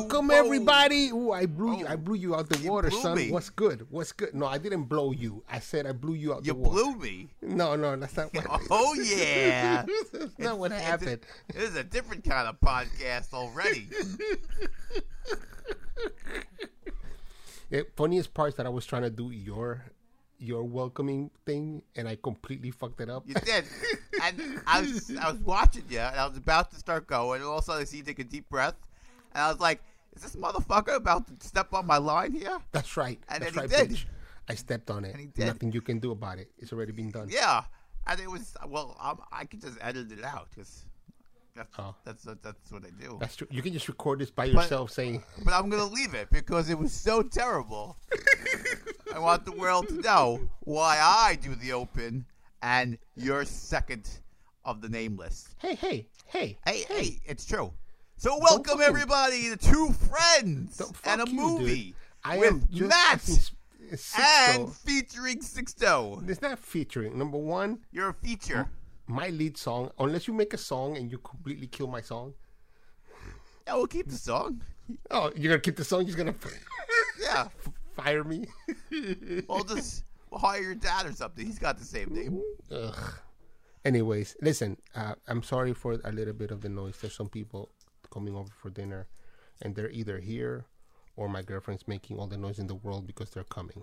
welcome Whoa. everybody. Ooh, I blew you. Oh. I blew you out the You water, son. me. What's good? What's good? No, I didn't blow you. I said I blew you out You the water. You blew me. No, no, that's not what. Oh yeah. that's not what It's a- happened. This is a different kind of podcast already. The funniest part is that I was trying to do your your welcoming thing, and I completely fucked it up. You did. And I was I was watching you, and I was about to start going, and all of a sudden I see you take a deep breath, and I was like, "Is this motherfucker about to step on my line here?" That's right. And that's then right, he did. bitch. I stepped on it. And he did. Nothing you can do about it. It's already been done. Yeah. And it was well, um, I could just edit it out because that's Oh. that's that's what I do. That's true. You can just record this by yourself, saying, But I'm gonna leave it because it was so terrible. I want the world to know why I do the open and you're second of the name list. "Hey, hey, hey, Hey, hey, it's true. So welcome everybody to Two Friends and a you, movie dude. With just Matt and featuring Sixto. It's not featuring. Number one, You're a feature. my lead song. Unless you make a song and you completely kill my song. Yeah, we'll keep the song. Oh, you're gonna keep the song. You're gonna Yeah, fire me. we'll just hire your dad or something. He's got the same name. Ugh. Anyways, listen, uh, I'm sorry for a little bit of the noise. There's some people coming over for dinner, and they're either here or my girlfriend's making all the noise in the world because they're coming.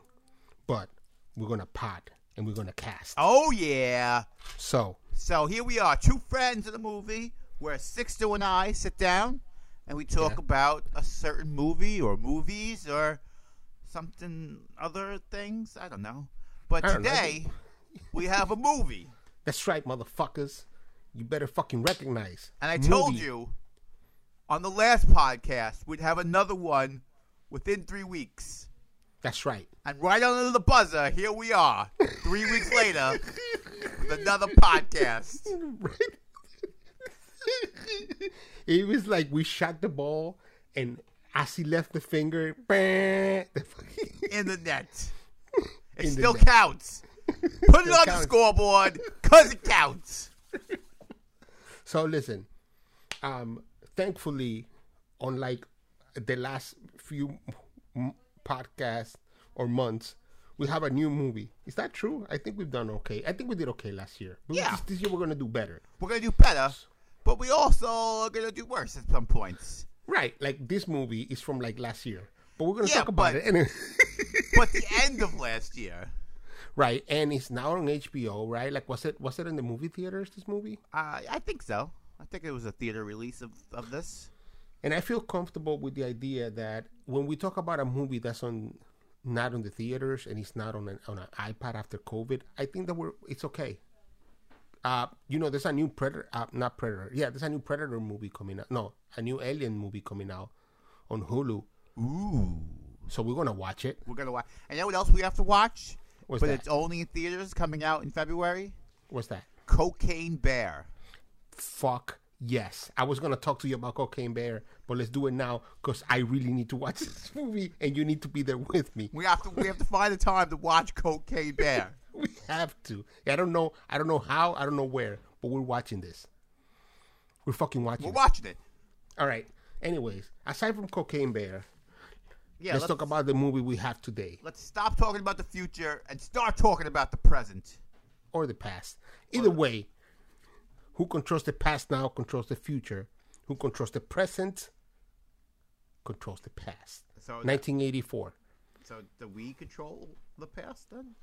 But we're gonna pot and we're gonna cast. Oh yeah. So So here we are, two friends in the movie where Sixto and I sit down and we talk Yeah. about a certain movie or movies or something other things. I don't know. But don't know. today we have a movie. that's right, motherfuckers. You better fucking recognize. And I told you on the last podcast we'd have another one within three weeks. That's right. And right under the buzzer, here we are, three weeks later, with another podcast. it was like we shot the ball, and as he left the finger, bang, the in the net. It In still net. counts. Put it on the scoreboard because it counts. So listen, um, thankfully, unlike the last few podcasts or months, we have a new movie. Is that true? I think we've done okay. I think we did okay last year. But Yeah. This, this year we're gonna do better. We're gonna do better, but we also are gonna do worse at some points. Right? Like this movie is from like last year, but we're gonna Yeah, talk about but- it. Anyway. But the end of last year, right, and it's now on HBO. Right? Like, was it was it in the movie theaters? This movie? uh, I think so. I think it was a theater release of, of this. And I feel comfortable with the idea that when we talk about a movie that's on not on the theaters and it's not on an on an iPad after COVID, I think that we're it's okay. Uh, you know, there's a new Predator, uh, not Predator. Yeah, there's a new Predator movie coming out. No, a new Alien movie coming out on Hulu. Ooh. So we're gonna watch it. We're gonna watch. And you know what else we have to watch? What's but that? it's only in theaters coming out in February. What's that? Cocaine Bear. Fuck yes. I was gonna talk to you about Cocaine Bear, but let's do it now because I really need to watch this movie and you need to be there with me. We have to we have to find the time to watch Cocaine Bear. We have to. I don't know. I don't know how. I don't know where. But we're watching this. We're fucking watching. It. We're it. watching it. All right. Anyways, aside from Cocaine Bear, Yeah, let's talk about the movie we have today Let's stop talking about the future and start talking about the present. or the past. Either way, who controls the past now controls the future. Who controls the present controls the past. So, 1984. so do we control the past then?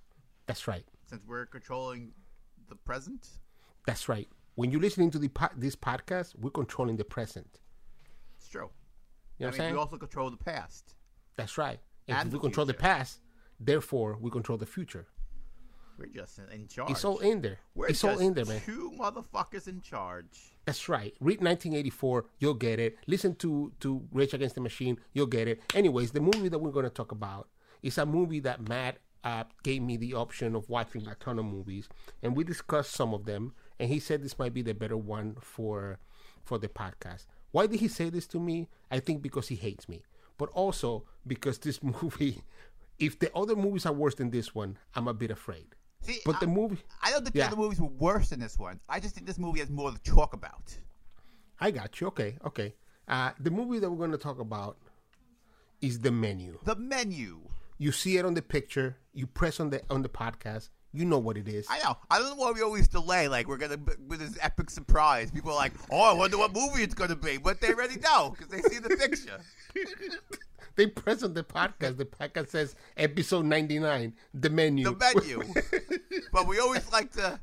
That's right. Since we're controlling the present? That's right. When you're listening to the po- this podcast, we're controlling the present. It's true. You know I I'm mean, saying? we also control the past. That's right. And, if we control the past, therefore we control the future. We're just in- in charge. It's all in there. We're it's all in there, man. two motherfuckers in charge. That's right. Read 1984, you'll get it. Listen to to Rage Against the Machine, you'll get it. Anyways, the movie that we're going to talk about is a movie that Matt uh, gave me the option of watching a ton of movies, and we discussed some of them. And he said this might be the better one for for the podcast. Why did he say this to me? I think because he hates me, but also because this movie, if the other movies are worse than this one, I'm a bit afraid. See, But the movie, I don't think Yeah. the other movies were worse than this one. I just think this movie has more to talk about. I got you. Okay, okay. Uh, the movie that we're going to talk about is the menu. The menu. You see it on the picture. You press on the on the podcast. You know what it is. I know. I don't know why we always delay. Like we're gonna with this epic surprise. People are like, "Oh, I wonder what movie it's gonna be," but they already know because they see the picture. They press on the podcast. The podcast says episode ninety nine. The menu. The menu. but we always like to,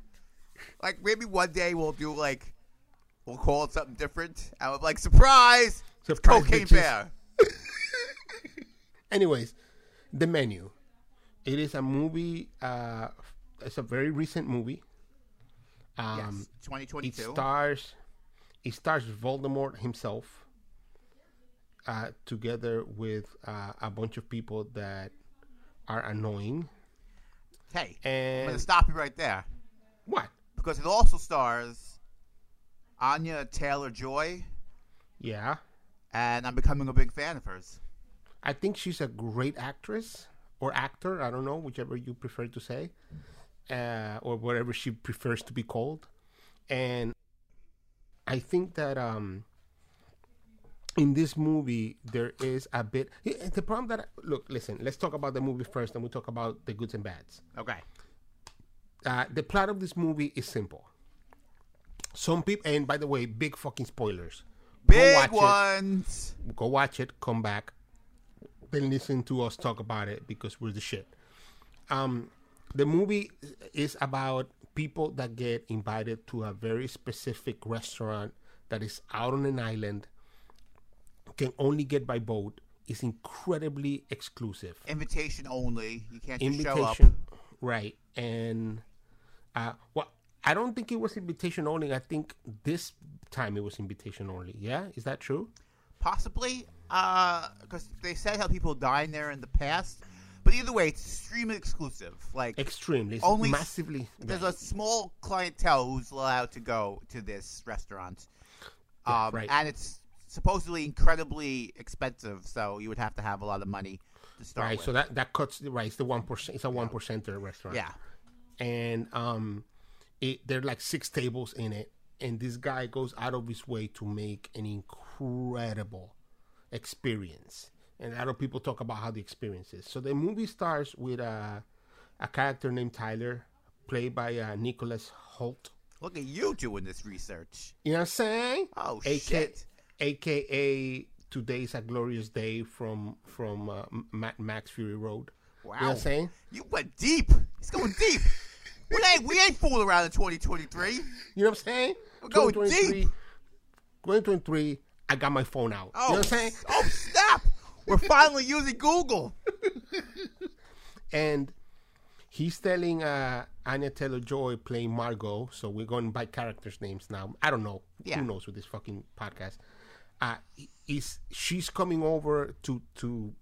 like maybe one day we'll do like, we'll call it something different. And we'll like, "Surprise! Surprise, Cocaine bitches." Bear." Anyways, the menu. It is a movie. Uh, it's a very recent movie. Um, yes, It stars. It stars Voldemort himself. Uh, together with uh, a bunch of people that are annoying. hey, I'm And gonna stop you right there what? because it also stars Anya Taylor Joy, Yeah, and I'm becoming a big fan of hers. I think she's a great actress or actor. I don't know, whichever you prefer to say, uh, or whatever she prefers to be called. And I think that um, in this movie there is a bit. The problem that look, listen, let's talk about the movie first, and we talk about the goods and bads. Okay. Uh, the plot of this movie is simple. Some people, and by the way, big fucking spoilers. Go Big it. ones. go watch it, come back, then listen to us talk about it because we're the shit. Um, the movie is about people that get invited to a very specific restaurant that is out on an island, can only get by boat, is incredibly exclusive. Invitation only. You can't just show up. Invitation, right? And uh, well, I don't think it was invitation only. I think this time it was invitation only. Yeah, is that true? Possibly, because they said how people dine there in the past. But either way, it's extremely exclusive. Like Extremely, it's Only- massively. there's a small clientele who's allowed to go to this restaurant, Yeah, um, right. and it's supposedly incredibly expensive. So you would have to have a lot of money to start right. with. So that that cuts right. It's the one percent. It's a one percenter restaurant. yeah, and um, it there are like six tables in it, and this guy goes out of his way to make an incredible experience. And a lot of people talk about how the experience is. So the movie starts with a a character named Tyler, played by uh, Nicholas Hoult. look at you doing this research. You know what I'm saying? Oh AK, shit! AKA Today's a Glorious Day from from uh, Max Fury Road. Wow, You know what I'm saying? You went deep. He's going deep. we ain't we ain't fooling around in 2023. You know what I'm saying? We're going 2023 deep. 2023, I got my phone out. Oh, You know what I'm saying? oh snap! We're finally using Google. And he's telling uh, Anya Taylor Joy playing Margot, so we're going by characters' names now. I don't know. Yeah. Who knows with this fucking podcast? Uh, is she's coming over to to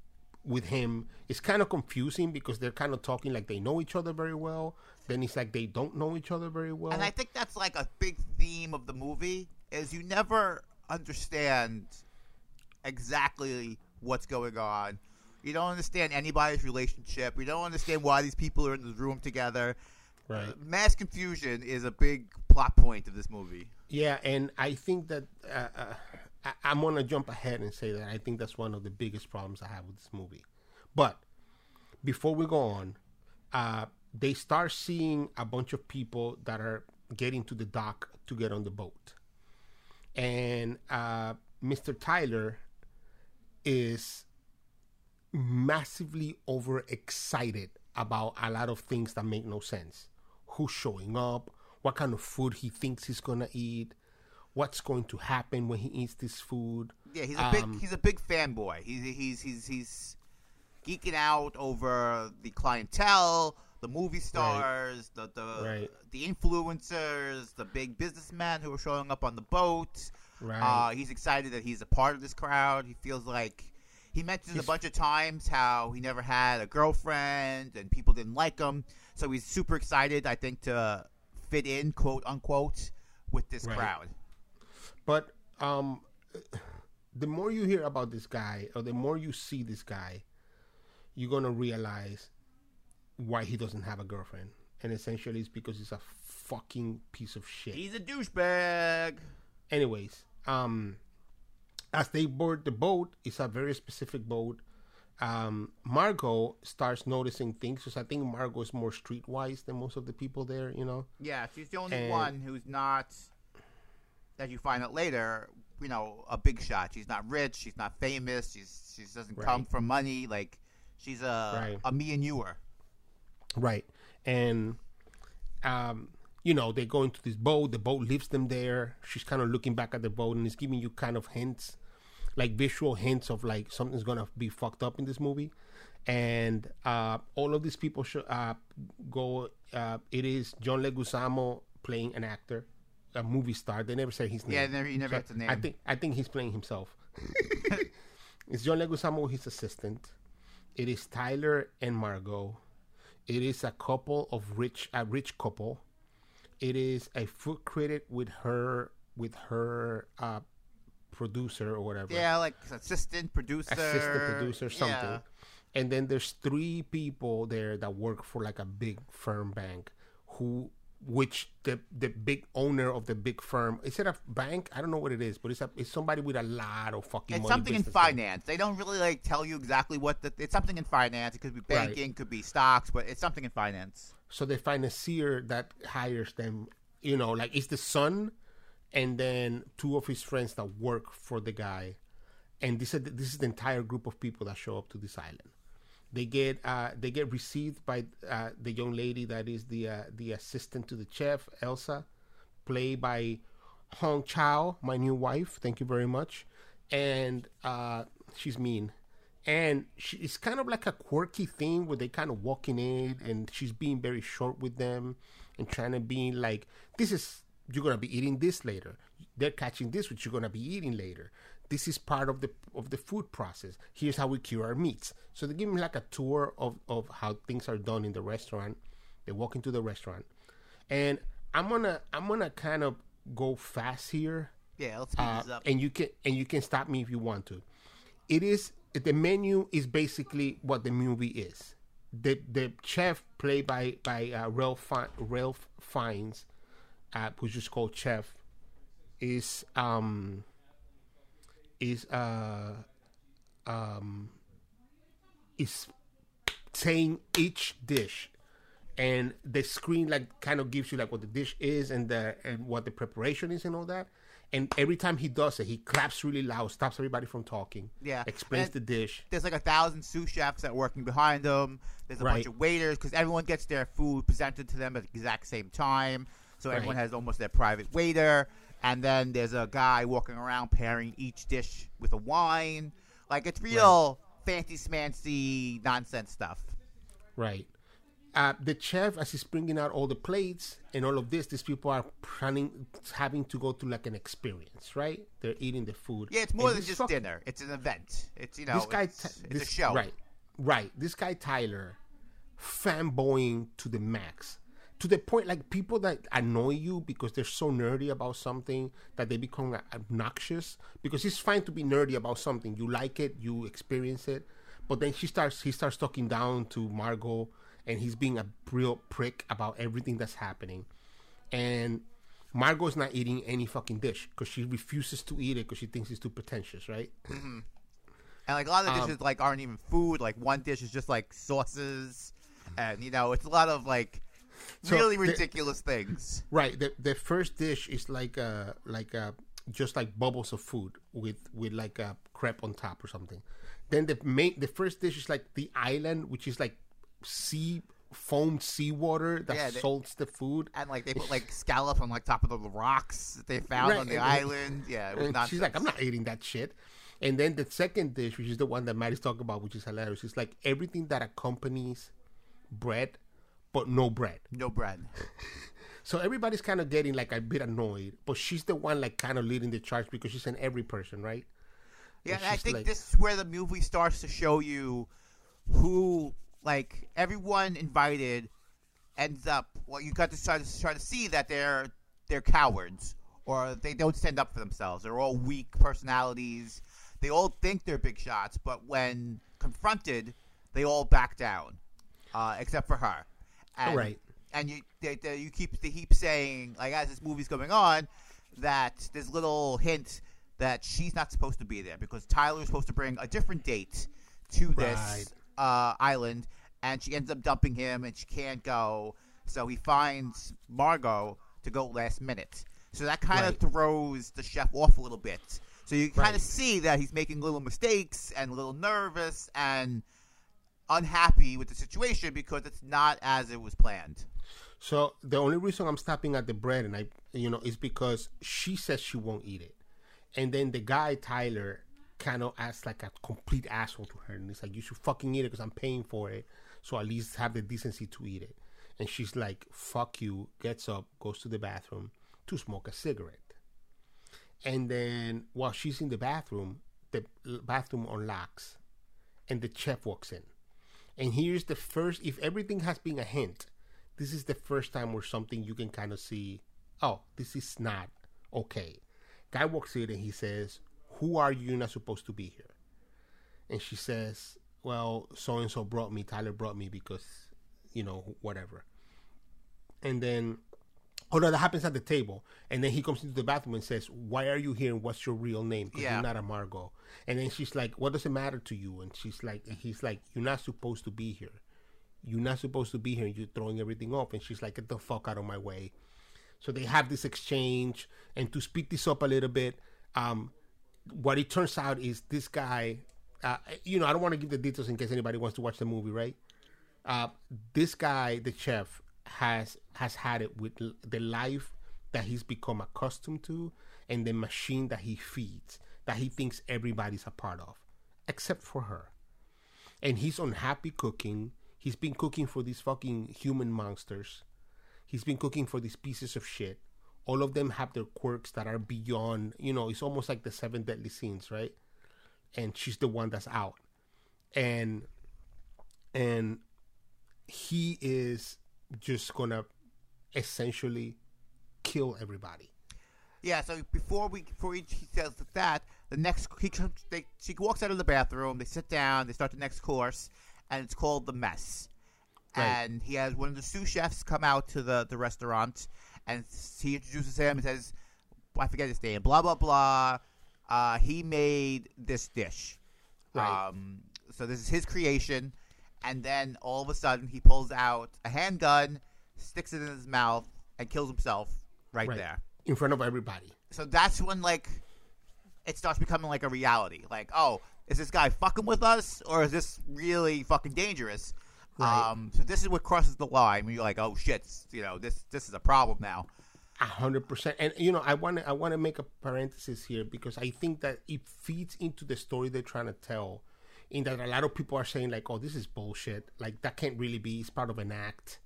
with him? It's kind of confusing because they're kind of talking like they know each other very well. Then it's like they don't know each other very well. And I think that's like a big theme of the movie is you never understand exactly what's going on. You don't understand anybody's relationship. You don't understand why these people are in the room together. right. Uh, mass confusion is a big plot point of this movie. Yeah, and I think that uh, uh, I, I'm gonna jump ahead and say that I think that's one of the biggest problems I have with this movie. But before we go on, uh, they start seeing a bunch of people that are getting to the dock to get on the boat, and uh, Mr. Tyler is massively overexcited about a lot of things that make no sense. Who's showing up? What kind of food he thinks he's gonna eat? What's going to happen when he eats this food? Yeah, he's a big Um, he's a big fanboy. He's he's he's he's geeking out over the clientele, the movie stars, the the Right. the influencers, the big businessmen who are showing up on the boat. Right. Uh, he's excited that he's a part of this crowd. He feels like He mentions a bunch of times how he never had a girlfriend and people didn't like him. So he's super excited, I think, to fit in, quote unquote, with this Right. crowd. But um, the more you hear about this guy, or the more you see this guy, you're gonna realize why he doesn't have a girlfriend, and essentially it's because he's a fucking piece of shit. He's a douchebag. Anyways, um, as they board the boat, it's a very specific boat. Um, Margot starts noticing things because I think Margot is more streetwise than most of the people there. You know, Yeah, she's the only And- one who's not, as you find out later, you know, a big shot. She's not rich. She's not famous. She's she doesn't come from money. Like she's a Right. a me and youer. Right. And um, you know, they go into this boat, the boat leaves them there. She's kind of looking back at the boat and it's giving you kind of hints, like visual hints of like something's gonna be fucked up in this movie. And uh, all of these people show, uh, go. Uh, it is John Leguizamo playing an actor, a movie star. They never say his name. Yeah, never, you never So the name. I think I think he's playing himself. it's John Leguizamo, his assistant. It is Tyler and Margot. It is a couple of rich, a rich couple. It is a food critic with her, with her uh, producer or whatever, yeah, like assistant producer, assistant producer, something. Yeah. And then there's three people there that work for like a big firm bank, who, which the the big owner of the big firm is it a bank? I don't know what it is, but it's a it's somebody with a lot of fucking. It's something in finance. They don't really like tell you exactly what the. It's something in finance. It could be Right. banking, could be stocks, but it's something in finance. so they find a seer that hires them you know like it's the son and then two of his friends that work for the guy and this is this is the entire group of people that show up to this island they get uh they get received by uh the young lady that is the uh, the assistant to the chef elsa played by Hong Chau my new wife. Thank you very much. And uh she's mean. And she, it's kind of like a quirky thing where they kind of walking in and she's being very short with them and trying to be like this is you're gonna be eating this later. They're catching this which you're gonna be eating later this is part of the of the food process here's how we cure our meats so they give me like a tour of of how things are done in the restaurant they walk into the restaurant and i'm gonna i'm gonna kind of go fast here Yeah, let's speed uh, this up. and you can and you can stop me if you want to. It is the menu is basically what the movie is. The the chef played by by uh, Ralph Fi- Ralph Fiennes, uh, who's just called Chef, is um is uh um is saying each dish and the screen like kind of gives you like what the dish is and the and what the preparation is and all that and every time he does it he claps really loud stops everybody from talking Yeah, explains and- the dish There's like a thousand sous chefs that are working behind them. There's a bunch of waiters because everyone gets their food presented to them at the exact same time. So everyone has almost their private waiter. And then there's a guy walking around pairing each dish with a wine. Like it's real fancy smancy nonsense stuff. right uh, the chef as he's bringing out all the plates and all of this these people are planning having to go through like an experience right they're eating the food Yeah, it's more And than just fuck- dinner. It's an event. It's you know, this guy it's, Ty- it's this, a show. right right this guy tyler fanboying to the max to the point like people that annoy you because they're so nerdy about something that they become obnoxious because it's fine to be nerdy about something. You like it you experience it. But then she starts he starts talking down to margot and he's being a real prick about everything that's happening. And margot's not eating any fucking dish because she refuses to eat it because she thinks it's too pretentious right? And like a lot of the Um, dishes like aren't even food. Like one dish is just like sauces, and you know it's a lot of like So really the- ridiculous things. Right. The the first dish is like uh like uh just like bubbles of food with with like a crepe on top or something. Then the main the first dish is like the island, which is like sea foamed seawater that Yeah, they- salts the food. And like they put like scallops on like top of the rocks that they found Right, on the and- island. Yeah, it was not. she's like, I'm not eating that shit. And then the second dish, which is the one that Maddie's talking about, which is hilarious, is like everything that accompanies bread, but no bread. no bread. So everybody's kind of getting like a bit annoyed, but she's the one like kind of leading the charge because she's an every person, right? Yeah, And and I think like- this is where the movie starts to show you who, like, everyone invited ends up. Well, you got to try to try to see that they're they're cowards or they don't stand up for themselves. They're all weak personalities. They all think they're big shots, but when confronted, they all back down, uh, except for her. And, Right. And you they, they, you keep they keep saying like as this movie's going on that there's little hint that she's not supposed to be there because Tyler's supposed to bring a different date to this Right. uh, island, and she ends up dumping him, and she can't go. So he finds Margot to go last minute. So that kind of Right. throws the chef off a little bit. So you kind Right. of see that he's making little mistakes and a little nervous and unhappy with the situation because it's not as it was planned. So the only reason I'm stopping at the bread and I, you know, is because she says she won't eat it, and then the guy Tyler kind of acts like a complete asshole to her, and he's like, "You should fucking eat it because I'm paying for it, so at least have the decency to eat it." And she's like, "Fuck you!" Gets up, goes to the bathroom to smoke a cigarette, and then while she's in the bathroom, the bathroom unlocks, and the chef walks in. And here's the first, if everything has been a hint, this is the first time where something you can kind of see, oh, this is not okay. Guy walks in and he says, Who are you? You're not supposed to be here. And she says, Well, so and so brought me, Tyler brought me because, you know, whatever. And then, oh no, that happens at the table. And then he comes into the bathroom and says, Why are you here? And what's your real name? Because Yeah. you're not a Margot. And then she's like, What does it matter to you? And she's like, and he's like, You're not supposed to be here. You're not supposed to be here. You're throwing everything off. And she's like, Get the fuck out of my way. So they have this exchange. And to speed this up a little bit, um, what it turns out is this guy, uh, you know, I don't want to give the details in case anybody wants to watch the movie, right? Uh, this guy, the chef, has has had it with the life that he's become accustomed to and the machine that he feeds that he thinks everybody's a part of, except for her. And he's unhappy cooking. He's been cooking for these fucking human monsters. He's been cooking for these pieces of shit. All of them have their quirks that are beyond, you know, it's almost like the seven deadly sins, right? And she's the one that's out. And and he is just gonna essentially kill everybody. Yeah, so before we before he, he says that, the next he comes, they, she walks out of the bathroom. They sit down. They start the next course, and it's called the mess. Right. And he has one of the sous chefs come out to the the restaurant, and he introduces him and says, "I forget his name. Blah blah blah. Uh, he made this dish. Right. Um, so this is his creation." And then all of a sudden, he pulls out a handgun, sticks it in his mouth, and kills himself right. Right. there In front of everybody. so that's when like it starts becoming like a reality. Like, oh, is this guy fucking with us, or is this really fucking dangerous? Right. Um, so this is what crosses the line when you're like, oh shit, you know, this this is a problem now. A hundred percent. And you know, I want to I want to make a parenthesis here because I think that it feeds into the story they're trying to tell. In that a lot of people are saying like, "Oh, this is bullshit. Like that can't really be. It's part of an act."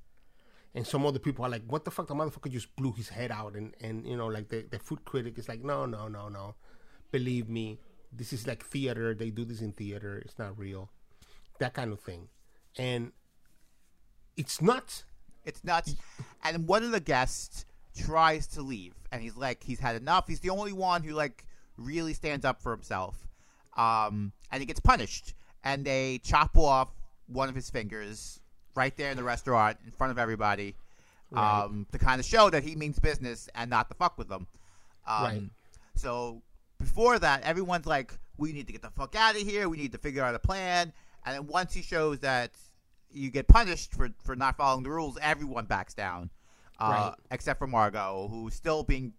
And some other people are like, "What the fuck? The motherfucker just blew his head out." And and you know, like the the food critic is like, "No, no, no, no. Believe me, this is like theater. They do this in theater. It's not real." That kind of thing. And it's nuts. It's nuts. And one of the guests tries to leave, and he's like, he's had enough. He's the only one who like really stands up for himself. Um, and he gets punished, and they chop off one of his fingers right there in the restaurant in front of everybody, um, to kind of show that he means business and not to fuck with them. Um, Right. So before that, everyone's like, "We need to get the fuck out of here. We need to figure out a plan." And then once he shows that you get punished for for not following the rules, everyone backs down, uh, Right. except for Margot, who's still being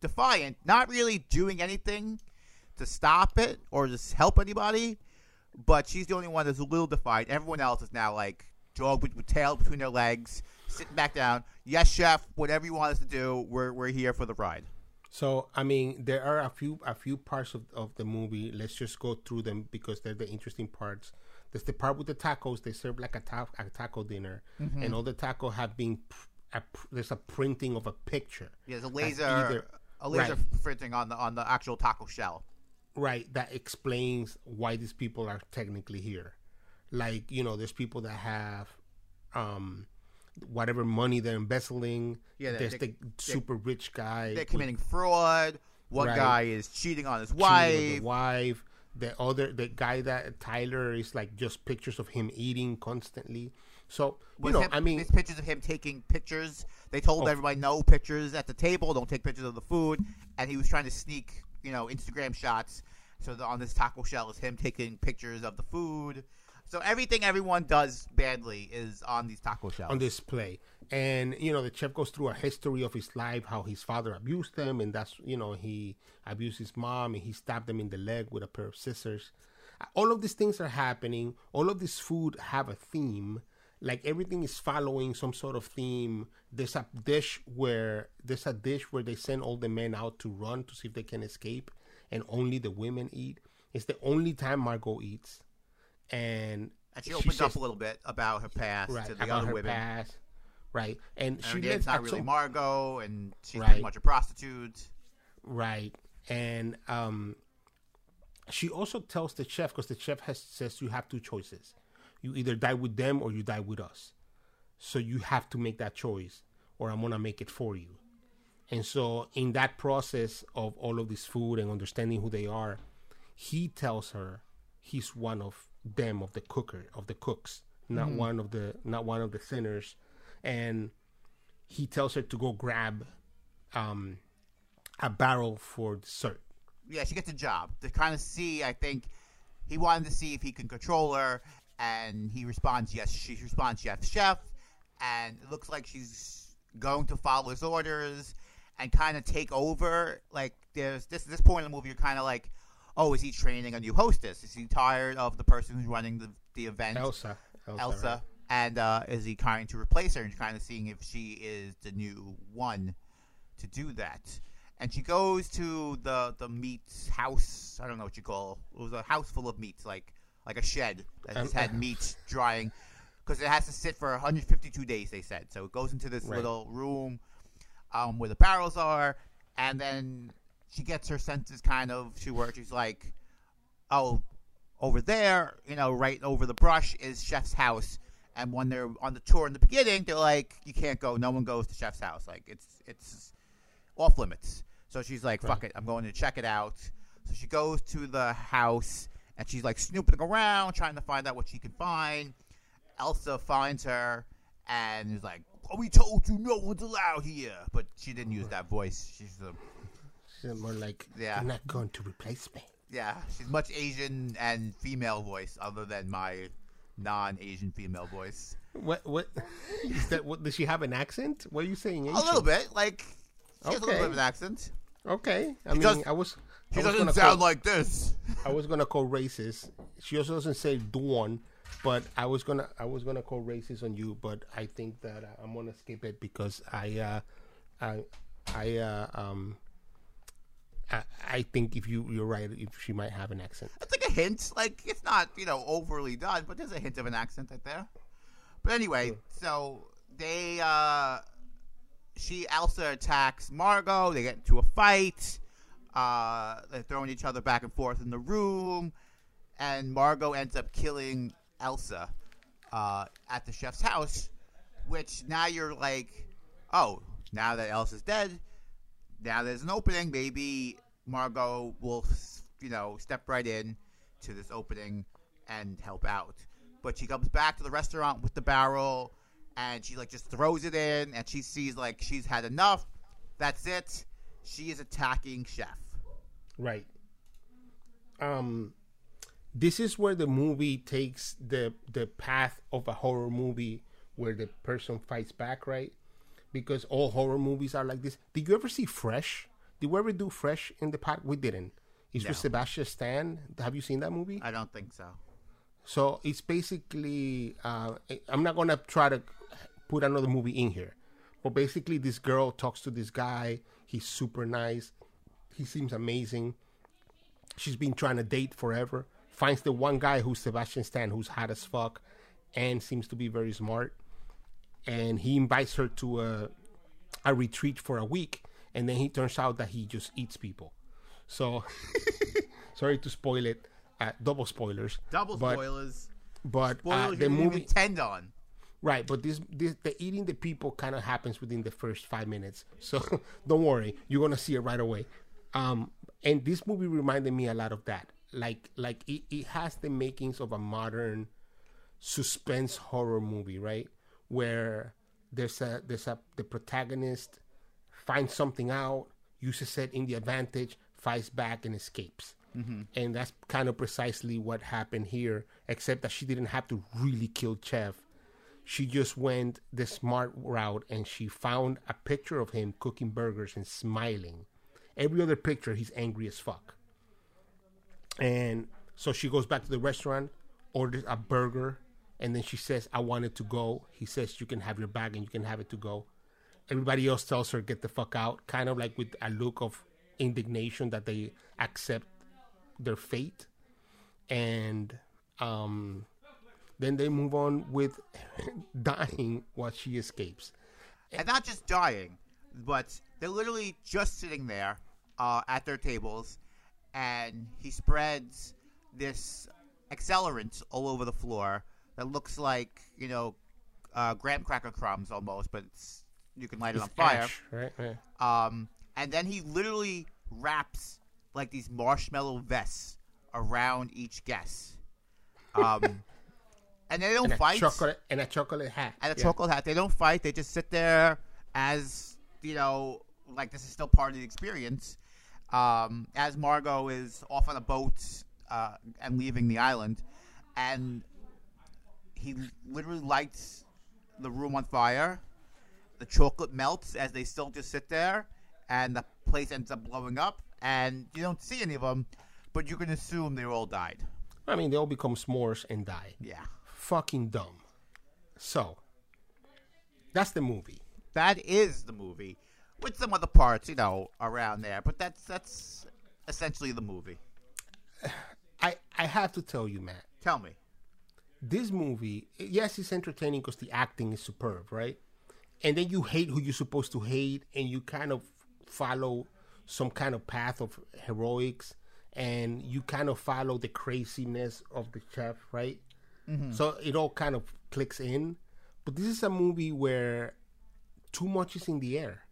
defiant, not really doing anything to stop it or just help anybody. But she's the only one that's a little defiant. Everyone else is now like dog with, with tail between their legs, sitting back down. Yes, chef. Whatever you want us to do, we're we're here for the ride. So I mean, there are a few a few parts of, of the movie. Let's just go through them because they're the interesting parts. There's the part with the tacos. They serve like a, ta- a taco dinner, mm-hmm. and all the taco have been. A, there's a printing of a picture. Yeah, there's a laser, either- a laser right. printing on the on the actual taco shell. Right that explains why these people are technically here like you know there's people that have um whatever money they're embezzling Yeah, there's the super rich guy They're with- committing fraud. One Right. guy is cheating on his with wife. the wife the other the guy that tyler is like just pictures of him eating constantly so you Was know him- i mean there's pictures of him taking pictures. They told everybody no pictures at the table. Don't take pictures of the food. And he was trying to sneak, you know, Instagram shots. So the, on this taco shell is him taking pictures of the food. So everything everyone does badly is on these taco shells. on display. And you know, the chef goes through a history of his life, how his father abused him, and that's you know he abused his mom, and he stabbed him in the leg with a pair of scissors. All of these things are happening. All of this food have a theme. Like everything is following some sort of theme. There's a dish where there's a dish where they send all the men out to run to see if they can escape, and only the women eat. It's the only time Margot eats, and and she opens up says- a little bit about her past right to the about other her women. past, right? And And she again, it's not really some- Margot, and she's Right. pretty much a prostitute. right? And um, she also tells the chef because the chef has says you have two choices: you either die with them or you die with us. So you have to make that choice, or I'm gonna make it for you. And so, in that process of all of this food and understanding who they are, he tells her he's one of them, of the cooker, of the cooks, not one of the not one of the sinners, and he tells her to go grab um, a barrel for dessert. yeah, she gets a job to kind of see. I think he wanted to see if he can control her, and he responds yes. She responds yes, chef, and it looks like she's going to follow his orders and kind of take over. Like there's this this point in the movie, you're kind of like, oh, is he training a new hostess? Is he tired of the person who's running the the event, Elsa, Elsa, Elsa? right? And uh, is he trying to replace her and kind of seeing if she is the new one to do that? And she goes to the the meat house. I don't know what you call. It was a house full of meats, like like a shed that just Um, had meat drying, because it has to sit for 152 days. They said so. It goes into this Right. little room um, where the barrels are, and then she gets her senses kind of to where she's like, oh, over there, you know, right over the brush is Chef's house. And when they're on the tour in the beginning, they're like, you can't go. No one goes to Chef's house. Like it's it's off limits. So she's like, fuck it, I'm going to check it out. So she goes to the house and she's like snooping around, trying to find out what she can find. Elsa finds her and is like, oh, we told you no one's allowed here. But she didn't use that voice. She's a She's more like, Yeah. you're not going to replace me. Yeah, she's much Asian and female voice, other than my non-Asian female voice. What? What? Is that? What? Does she have an accent? What are you saying? A little bit, like she has a little bit of an accent. Okay. I mean, does- I was. She I was doesn't gonna sound call, like this. I was gonna call racist. She also doesn't say Dawn, but I was gonna. I was gonna call racist on you, but I think that uh, I'm gonna skip it because I. Uh, I. I. Uh, um. I, I think if you you're right, if she might have an accent. It's like a hint. Like it's not you know overly done, but there's a hint of an accent right there. But anyway, so they uh she Elsa attacks Margot. They get into a fight. Uh, they're throwing each other back and forth in the room, and Margot ends up killing Elsa uh, at the chef's house. Which now you're like, oh, now that Elsa's dead, now there's an opening. Maybe Margot will, you know, step right in to this opening and help out. But she comes back to the restaurant with the barrel, and she like just throws it in, and she sees like she's had enough. That's it. She is attacking Chef. Right. Um, this is where the movie takes the the path of a horror movie, where the person fights back, right? Because all horror movies are like this. Did you ever see Fresh? Did we ever do Fresh in the past? We didn't. It's No. with Sebastian Stan. Have you seen that movie? I don't think so. So it's basically, uh, I'm not gonna try to put another movie in here, but basically, this girl talks to this guy. He's super nice. He seems amazing. She's been trying to date forever. Finds the one guy who's Sebastian Stan, who's hot as fuck, and seems to be very smart. And he invites her to a a retreat for a week, and then he turns out that he just eats people. So sorry to spoil it. Uh, double spoilers. Double but, spoilers. But uh, the movie, intend on. Right? But this, this, the eating the people kind of happens within the first five minutes. So don't worry, you're gonna see it right away. Um, and this movie reminded me a lot of that. Like, like it, it has the makings of a modern suspense horror movie, right? Where there's a there's a the protagonist finds something out, uses it in the advantage, fights back and escapes. And that's kind of precisely what happened here, except that she didn't have to really kill Chef. She just went the smart route and she found a picture of him cooking burgers and smiling. Every other picture, he's angry as fuck. And so she goes back to the restaurant, orders a burger, and then she says, I want it to go. He says, You can have your bag and you can have it to go. Everybody else tells her, Get the fuck out, kind of like with a look of indignation that they accept their fate. And um, then they move on with dying while she escapes. and not just dying, but they're literally just sitting there uh, at their tables, and he spreads this accelerant all over the floor that looks like you know uh, graham cracker crumbs almost, but it's, you can light it on fire. Ash, right? right. Um, and then he literally wraps like these marshmallow vests around each guest. Um, and they don't And fight chocolate and a chocolate hat. and a Yeah. chocolate hat. They don't fight. They just sit there as you know, like this is still part of the experience. Um, as Margot is off on a boat uh, and leaving the island, and he literally lights the room on fire. The chocolate melts as they still just sit there, and the place ends up blowing up. And you don't see any of them, but you can assume they all died. I mean, they all become s'mores and die. Yeah, Fucking dumb. So, that's the movie. that is the movie, with some other parts, you know, around there. But that's that's essentially the movie. I I have to tell you, Matt. Tell me. this movie, yes, it's entertaining because the acting is superb, right? And then you hate who you're supposed to hate, and you kind of follow some kind of path of heroics, and you kind of follow the craziness of the chef, right? Mm-hmm. So it all kind of clicks in. But this is a movie where too much is in the air.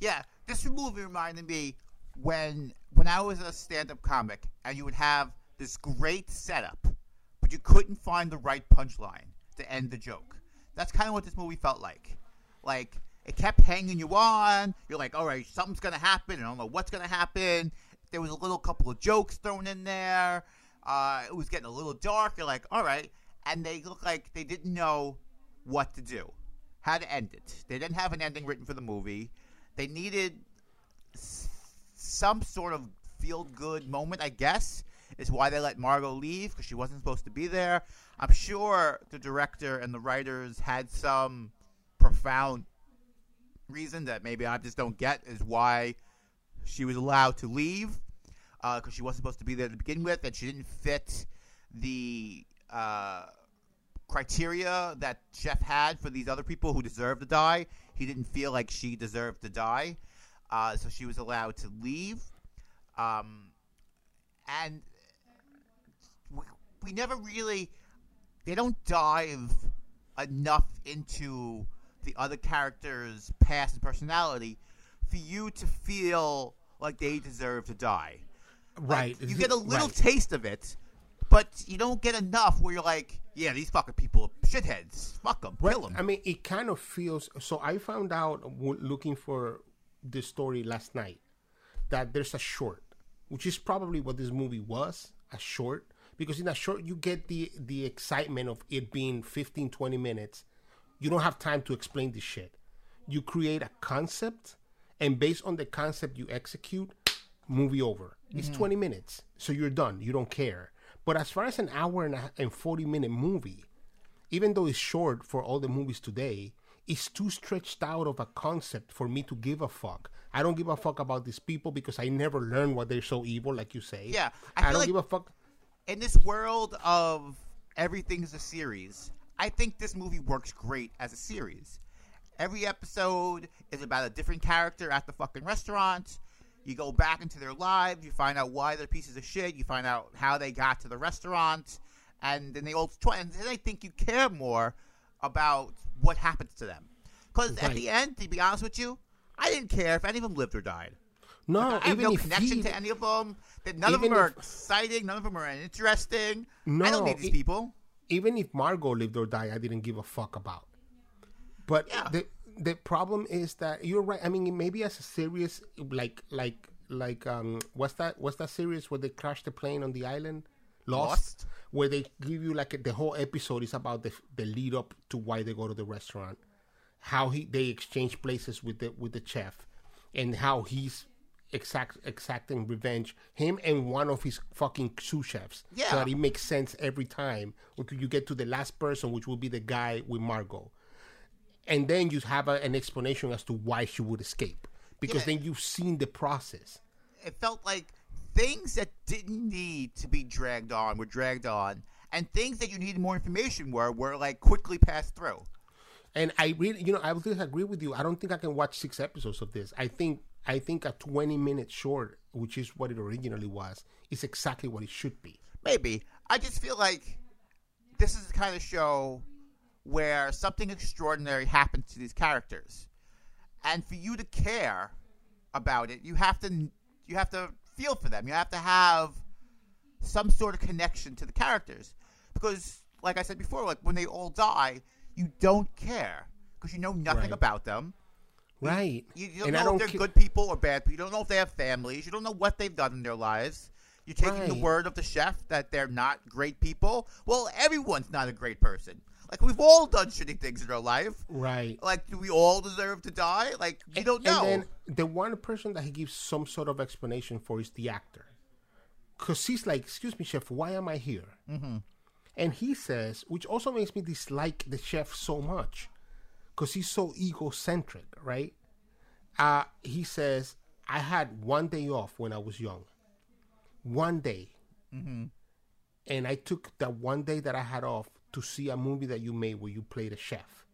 Yeah, this movie reminded me when when I was a stand-up comic, and you would have this great setup, but you couldn't find the right punchline to end the joke. That's kind of what this movie felt like. Like it kept hanging you on. You're like, all right, something's gonna happen. I don't know what's gonna happen. There was a little couple of jokes thrown in there. Uh, it was getting a little dark. You're like, all right, and they look like they didn't know what to do, how to end it. They didn't have an ending written for the movie. They needed s- some sort of feel good moment, I guess, is why they let Margot leave because she wasn't supposed to be there. I'm sure the director and the writers had some profound reason that maybe I just don't get is why she was allowed to leave because she wasn't supposed to be there to begin with, and she didn't fit the uh, criteria that Chef had for these other people who deserved to die. He didn't feel like she deserved to die, uh, so she was allowed to leave. Um, and we, we never really, they don't dive enough into the other characters' past and personality for you to feel like they deserve to die. Like, Right. you get a little Right. taste of it, but you don't get enough where you're like, yeah, these fucking people are shitheads. Fuck them. Kill them. I mean, it kind of feels. So I found out looking for this story last night that there's a short, which is probably what this movie was a short. Because in a short, you get the the excitement of it being 15, 20 minutes. You don't have time to explain this shit. You create a concept, and based on the concept you execute, movie over. It's mm-hmm. 20 minutes, so you're done. You don't care. But as far as an hour and, a, and 40 minute movie, even though it's short for all the movies today, it's too stretched out of a concept for me to give a fuck. I don't give a fuck about these people because I never learned why they're so evil, like you say. Yeah, I I, don't like- give a fuck. in this world of everything's a series, I think this movie works great as a series. Every episode is about a different character at the fucking restaurant. You go back into their lives. You find out why they're pieces of shit. You find out how they got to the restaurant, and then they all. And then I think you care more about what happens to them. Because at the end, to be honest with you, I didn't care if any of them lived or died. No, I have no if connection he, to any of them. That none of them are if- exciting. None of them are interesting. I No, don't need these it- people. even if Margot lived or died, I didn't give a fuck about. But Yeah. the the problem is that you're right. I mean, maybe as a series like like like um what's that what's that series where they crash the plane on the island, Lost, Lost? where they give you like the whole episode is about the the lead up to why they go to the restaurant, how he they exchange places with the with the chef, and how he's exact exacting revenge him and one of his fucking sous chefs Yeah. so that it makes sense every time until you get to the last person which will be the guy with margot and then you have a, an explanation as to why she would escape. Because Yeah. then you've seen the process. It felt like things that didn't need to be dragged on were dragged on, and things that you needed more information were were like quickly passed through. and i really you know i would just agree with you. I don't think i can watch six episodes of this. I think i think a 20 minute short which is what it originally was is exactly what it should be. Maybe. I just feel like this is the kind of show where something extraordinary happens to these characters, and for you to care about it, you have to you have to feel for them. You have to have some sort of connection to the characters because, like I said before, like when they all die, you don't care because you know nothing Right. about them. right You, you don't and know don't if they're ca- good people or bad people. You don't know if they have families. You don't know what they've done in their lives. You're taking the word of the chef that they're not great people. Well, everyone's not a great person. Like we've all done shitty things in our life. right Like, do we all deserve to die? Like, you don't know. And then the one person that he gives some sort of explanation for is the actor. Because he's like, excuse me, chef, why am I here? Mm-hmm. And he says, which also makes me dislike the chef so much, because he's so egocentric, right? Uh, he says, I had one day off when I was young. One day. And I took that one day that I had off to see a movie that you made where you played a chef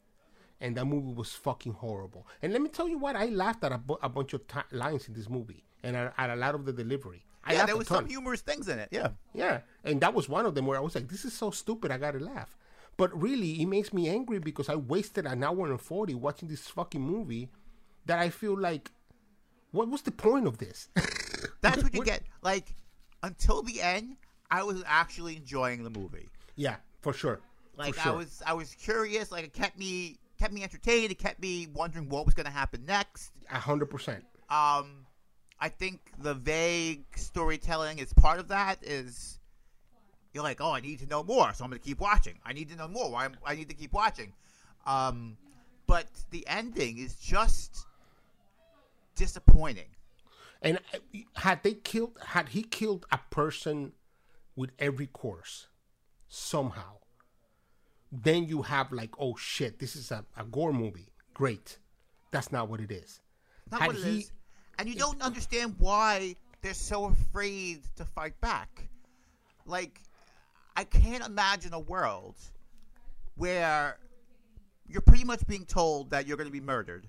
and that movie was fucking horrible. And let me tell you what, I laughed at a, bu- a bunch of ti lines in this movie and at, at a lot of the delivery. I yeah, there was some humorous things in it. Yeah. Yeah, and that was one of them where I was like, "This is so stupid, I gotta laugh." But really, it makes me angry because I wasted an hour and forty watching this fucking movie that I feel like, what was the point of this? That's what you get. Like, until the end, I was actually enjoying the movie. yeah, for sure. Like for sure. I was, I was curious. Like it kept me, kept me entertained. It kept me wondering what was going to happen next. a hundred percent. Um, I think the vague storytelling is part of that. Is you're like, oh, I need to know more, so I'm going to keep watching. I need to know more. Why? I need to keep watching. Um, but the ending is just disappointing. And uh, had they killed, had he killed a person with every course somehow, then you have like, oh shit, this is a, a gore movie. Great. That's not what it is. Not Had what it he- is. And you don't understand why they're so afraid to fight back. Like, I can't imagine a world where you're pretty much being told that you're going to be murdered.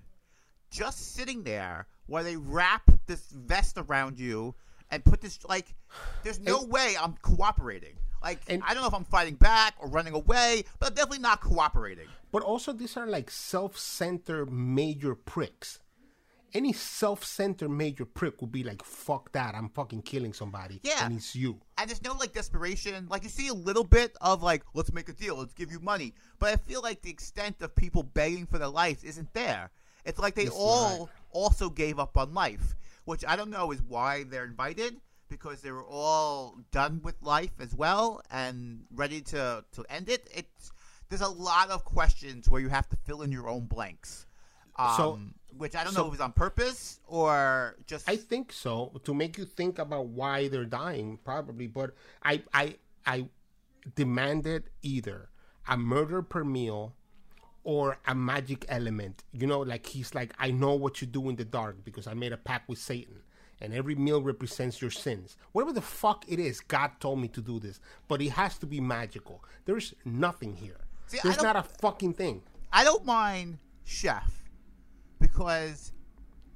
Just sitting there while they wrap this vest around you and put this, like, there's no way I'm cooperating. Like, And- I don't know if I'm fighting back or running away, but I'm definitely not cooperating. But also, these are like self-centered major pricks. Any self-centered major prick would be like, "Fuck that! I'm fucking killing somebody." Yeah. and it's you. and there's no like desperation. Like you see a little bit of like, let's make a deal, let's give you money. But I feel like the extent of people begging for their life isn't there. It's like they It's all also gave up on life, which I don't know is why they're invited because they were all done with life as well and ready to to end it. It's there's a lot of questions where you have to fill in your own blanks. Um, So- which I don't so- know if it's on purpose or just I think so to make you think about why they're dying, probably. But I, I, I demanded either a murder per meal or a magic element. You know, like he's like, I know what you do in the dark because I made a pact with Satan. And every meal represents your sins. Whatever the fuck it is, God told me to do this. But it has to be magical. There's nothing here. See, There's not a fucking thing. I don't mind Chef because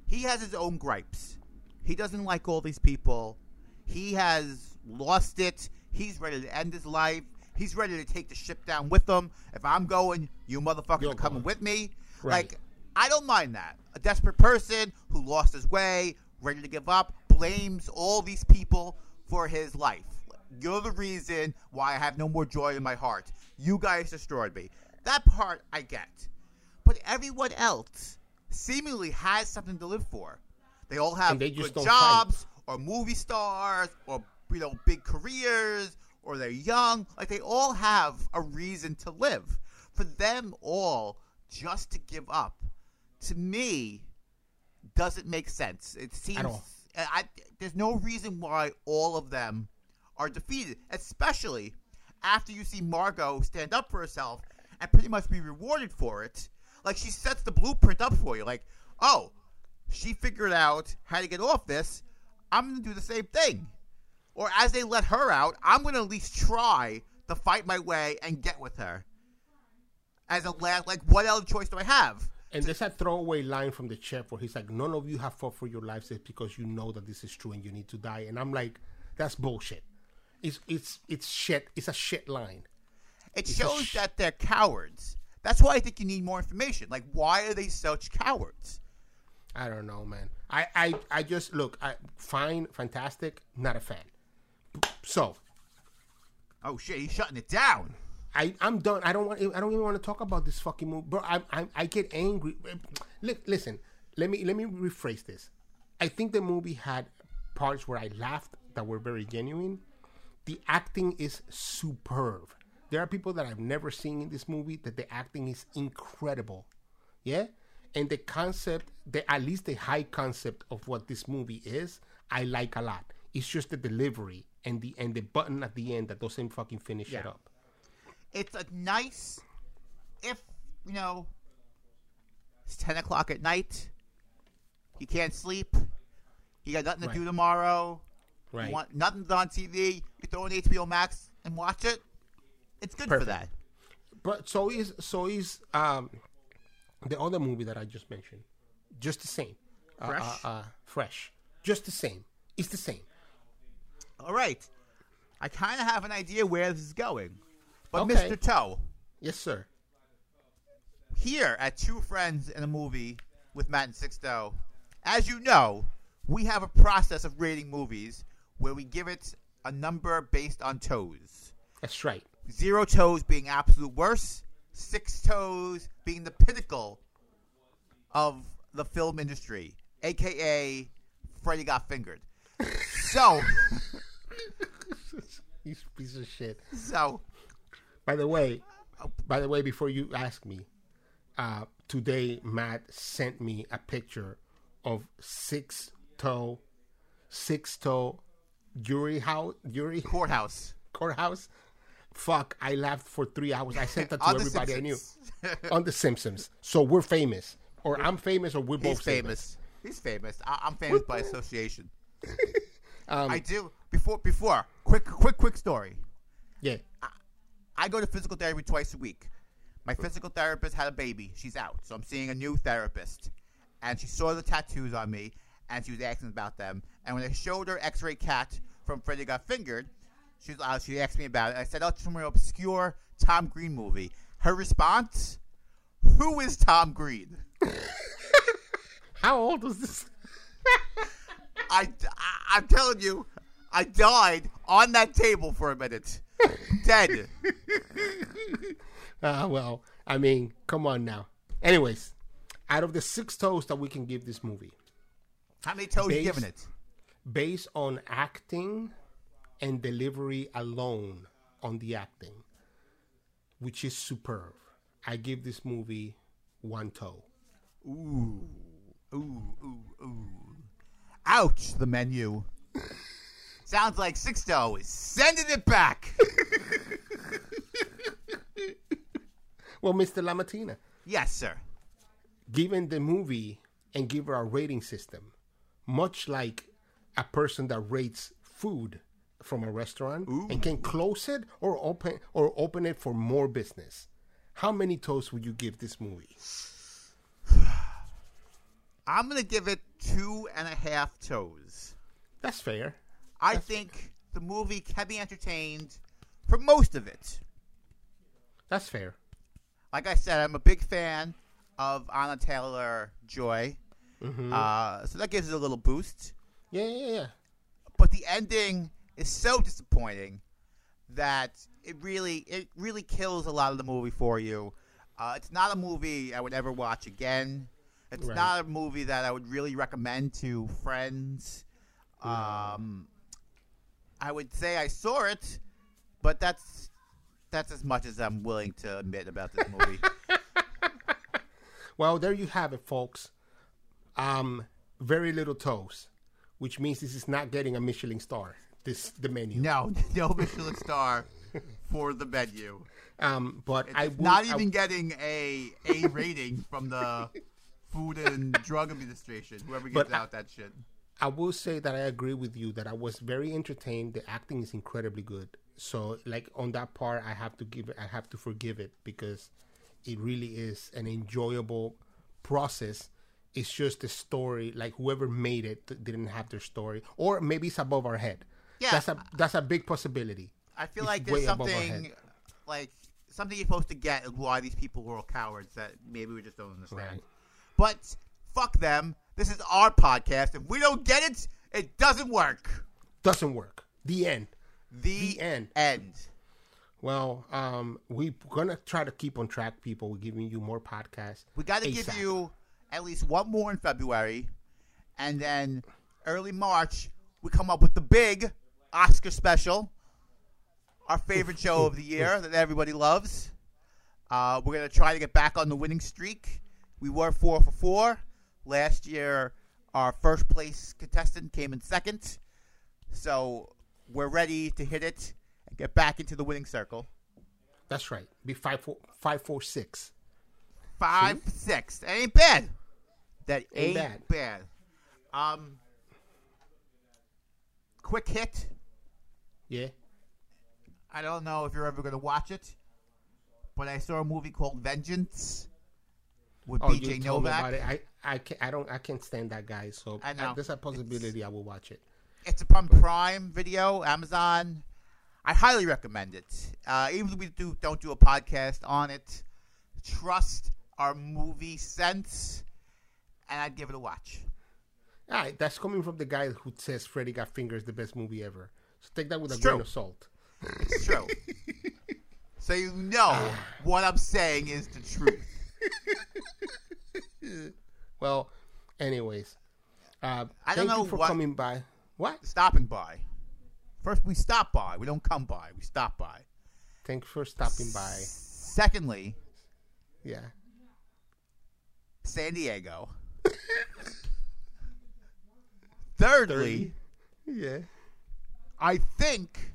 he has his own gripes. He doesn't like all these people. He has lost it. He's ready to end his life. He's ready to take the ship down with him. If I'm going, you motherfuckers You're are coming going. with me. Right. Like, I don't mind that. A desperate person who lost his way, ready to give up, blames all these people for his life. You're the reason why I have no more joy in my heart. You guys destroyed me. That part I get. But everyone else seemingly has something to live for. They all have they good jobs or movie stars or you know big careers or they're young. Like they all have a reason to live. For them all just to give up, to me, doesn't make sense. It seems. I, there's no reason why all of them are defeated, especially after you see Margot stand up for herself and pretty much be rewarded for it. Like she sets the blueprint up for you. Like, oh, she figured out how to get off this. I'm going to do the same thing. Or as they let her out, I'm going to at least try to fight my way and get with her. As a last, like, what other choice do I have? And there's a throwaway line from the chef where he's like, "None of you have fought for your lives because you know that this is true and you need to die." And I'm like, "That's bullshit. It's it's it's shit. It's a shit line." It It's shows sh- that they're cowards. That's why I think you need more information. Like, why are they such cowards? I don't know, man. I I, I just look. I fine, fantastic. Not a fan. So Oh shit, he's shutting it down. I I'm done. I don't want. I don't even want to talk about this fucking movie, bro. I I, I get angry. Li- Listen, let me let me rephrase this. I think the movie had parts where I laughed that were very genuine. The acting is superb. There are people that I've never seen in this movie that the acting is incredible. Yeah, and the concept, the at least the high concept of what this movie is, I like a lot. It's just the delivery and the and the button at the end that doesn't fucking finish it up. It's a nice, if you know, it's ten o'clock at night. You can't sleep. You got nothing to do tomorrow. Right. You want nothing's on TV. You throw in HBO Max and watch it. It's good for Perfect. that. But so is so is um the other movie that I just mentioned. Just the same. Uh, Fresh? Uh, uh, fresh. Just the same. It's the same. All right. I kind of have an idea where this is going, but Okay. Mr. Toe. Yes, sir. here at Two Friends in a Movie with Matt and Sixto, as you know, we have a process of rating movies where we give it a number based on toes. That's right. Zero toes being absolute worst, six toes being the pinnacle of the film industry, aka Freddy Got Fingered. So, You piece of shit. so By the way, by the way, before you ask me, uh, today Matt sent me a picture of six toe, six toe jury house, jury courthouse. courthouse. Fuck! I laughed for three hours. I sent that to everybody I knew on The Simpsons. So we're famous, or I'm famous, or we're both He's famous. He's famous. I- I'm famous by association. Um, I do. Before, before, quick, quick, quick story. Yeah. I go to physical therapy twice a week. My physical therapist had a baby. She's out, so I'm seeing a new therapist. And she saw the tattoos on me, and she was asking about them. And when I showed her X-Ray Cat from Freddy Got Fingered, she was, uh, she asked me about it. I said, "Oh, it's an obscure Tom Green movie." Her response: "Who is Tom Green?" How old was this? I, I I'm telling you, I died on that table for a minute, dead. Ah, well, I mean, come on now. Anyways, out of the six toes that we can give this movie, How many toes you giving it? based on acting and delivery alone on the acting, which is superb, I give this movie one toe. Ooh, ooh, ooh, ooh. Ouch, the menu. Sounds like Sixto is sending it back. Well, Mr. Lamatina, yes, sir. given the movie and give her a rating system, much like a person that rates food from a restaurant and can close it or open or open it for more business. How many toes would you give this movie? I'm gonna give it two and a half toes. That's fair. I think the movie can be entertained for most of it. That's fair. Like I said, I'm a big fan of Anna Taylor Joy, Mm-hmm. uh, so that gives it a little boost. Yeah, yeah, yeah. But the ending is so disappointing that it really it really kills a lot of the movie for you. Uh, it's not a movie I would ever watch again. It's Right. not a movie that I would really recommend to friends. Um, I would say I saw it, but that's that's as much as I'm willing to admit about this movie. Well, there you have it, folks. Um, very little toes, which means this is not getting a Michelin star. This the menu. no, no Michelin star for the menu. Um, but It's I would, not I- even getting a A rating from the Food and Drug Administration. Whoever gives But I- out that shit. I will say that I agree with you that I was very entertained. The acting is incredibly good. So, like on that part, I have to give. I have to forgive it because it really is an enjoyable process. It's just the story. Like whoever made it didn't have their story, or maybe it's above our head. Yeah. that's a that's a big possibility. I feel It's like there's way above our something like something you're supposed to get why these people were all cowards that maybe we just don't understand. Right. But fuck them. This is our podcast. If we don't get it, it doesn't work. Doesn't work. The end. The, The end. End. Well, um, we're gonna try to keep on track, people. We're giving you more podcasts. We got to give you at least one more in February, and then early March we come up with the big Oscar special, our favorite show of the year that everybody loves. Uh, we're gonna try to get back on the winning streak. We were four for four last year. Our first place contestant came in second, so we're ready to hit it and get back into the winning circle. That's right. Be five four five four six. Five, six. That ain't bad. That Ain't ain't, bad. bad. Um, quick hit. Yeah. I don't know if you're ever going to watch it, but I saw a movie called Vengeance with Oh, you BJ Novak. about it. I I can I don't I can't stand that guy. So I know. there's a possibility I will watch it. It's upon Prime Video, Amazon. I highly recommend it. Uh, even if we do don't do a podcast on it, trust our movie sense, and I'd give it a watch. All right, that's coming from the guy who says Freddy Got Fingers is the best movie ever. So take that with It's a grain of salt. It's true. so you know what I'm saying is the truth. Well, anyways, uh, I don't thank know you for what- coming by. What? Stopping by. First, we stop by. We don't come by. We stop by. Thanks for stopping by. Secondly, Yeah. San Diego. Thirdly, Yeah. I think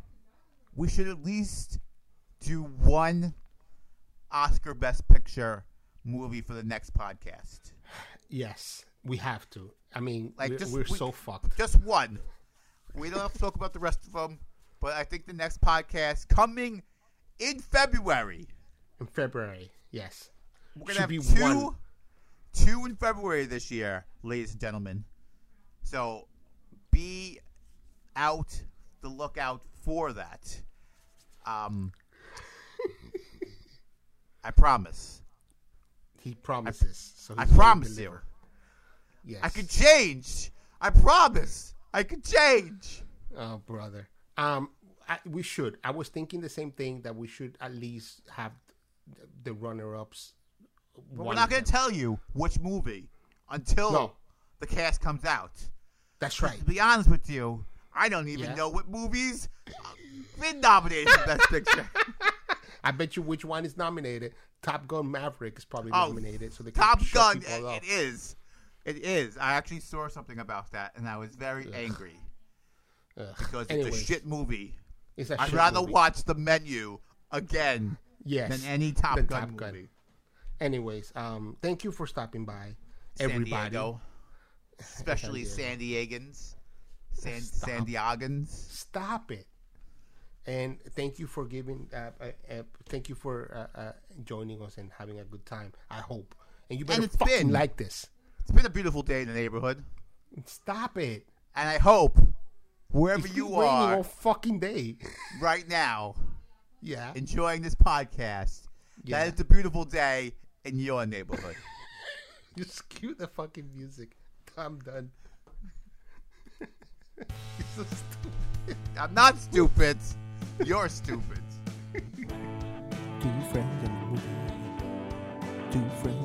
we should at least do one Oscar Best Picture movie for the next podcast. Yes, we have to. I mean, Like, we're, just- we're we- so fucked. Just one. We don't have to talk about the rest of them, but I think the next podcast coming in February. In February, yes. We're gonna have two, one. two in February this year, ladies and gentlemen. So be out the lookout for that. Um, I promise. He promises. so I he's gonna promise you. Yes. I can change. I promise. I can change. Oh, brother. Um, I, we should. I was thinking the same thing that we should at least have the runner-ups. But we're not going to tell you which movie until No. the cast comes out. That's right. To be honest with you, I don't even Yeah. know what movies been nominated for Best Picture. I bet you which one is nominated. Top Gun Maverick is probably Oh, nominated, so they Top Gun, it- it is. It is. I actually saw something about that, and I was very angry Ugh. because it's a shit movie. It's a I'd shit rather movie. watch the menu again yes, than any Top than Gun Top Gun. movie. Anyways, um, thank you for stopping by, San everybody. Diego, especially San Diegans, San. San Diegans. Stop it. And thank you for giving. Uh, uh, uh, thank you for uh, uh, joining us and having a good time. I hope. And you better it's fucking been- like this. It's been a beautiful day in the neighborhood, Stop it. and I hope wherever you are all fucking day. right now, yeah. enjoying this podcast, Yeah. that it's a beautiful day in your neighborhood. Just cue the fucking music. I'm done. You're so stupid. I'm not stupid. You're stupid. Two friends in the movie. Two friends